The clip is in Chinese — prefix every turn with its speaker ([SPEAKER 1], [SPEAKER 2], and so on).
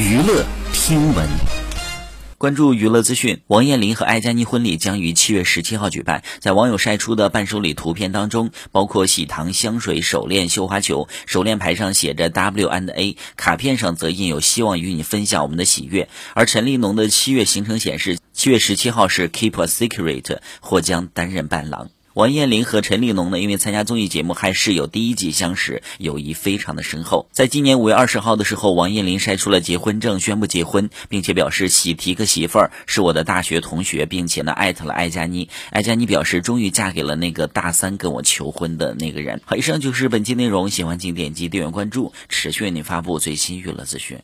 [SPEAKER 1] 娱乐听闻，关注娱乐资讯。王彦霖和艾佳妮婚礼将于七月十七号举办。在网友晒出的伴手礼图片当中，包括喜糖、香水、手链、绣花球。手链牌上写着 W and A，卡片上则印有希望与你分享我们的喜悦。而陈立农的七月行程显示，七月十七号是 Keep a Secret，或将担任伴郎。王彦霖和陈立农呢，因为参加综艺节目《还室友》第一季相识，友谊非常的深厚。在今年五月二十号的时候，王彦霖晒出了结婚证，宣布结婚，并且表示喜提个媳妇儿是我的大学同学，并且呢艾特了艾佳妮。艾佳妮表示终于嫁给了那个大三跟我求婚的那个人。好，以上就是本期内容，喜欢请点击订阅关注，持续为您发布最新娱乐资讯。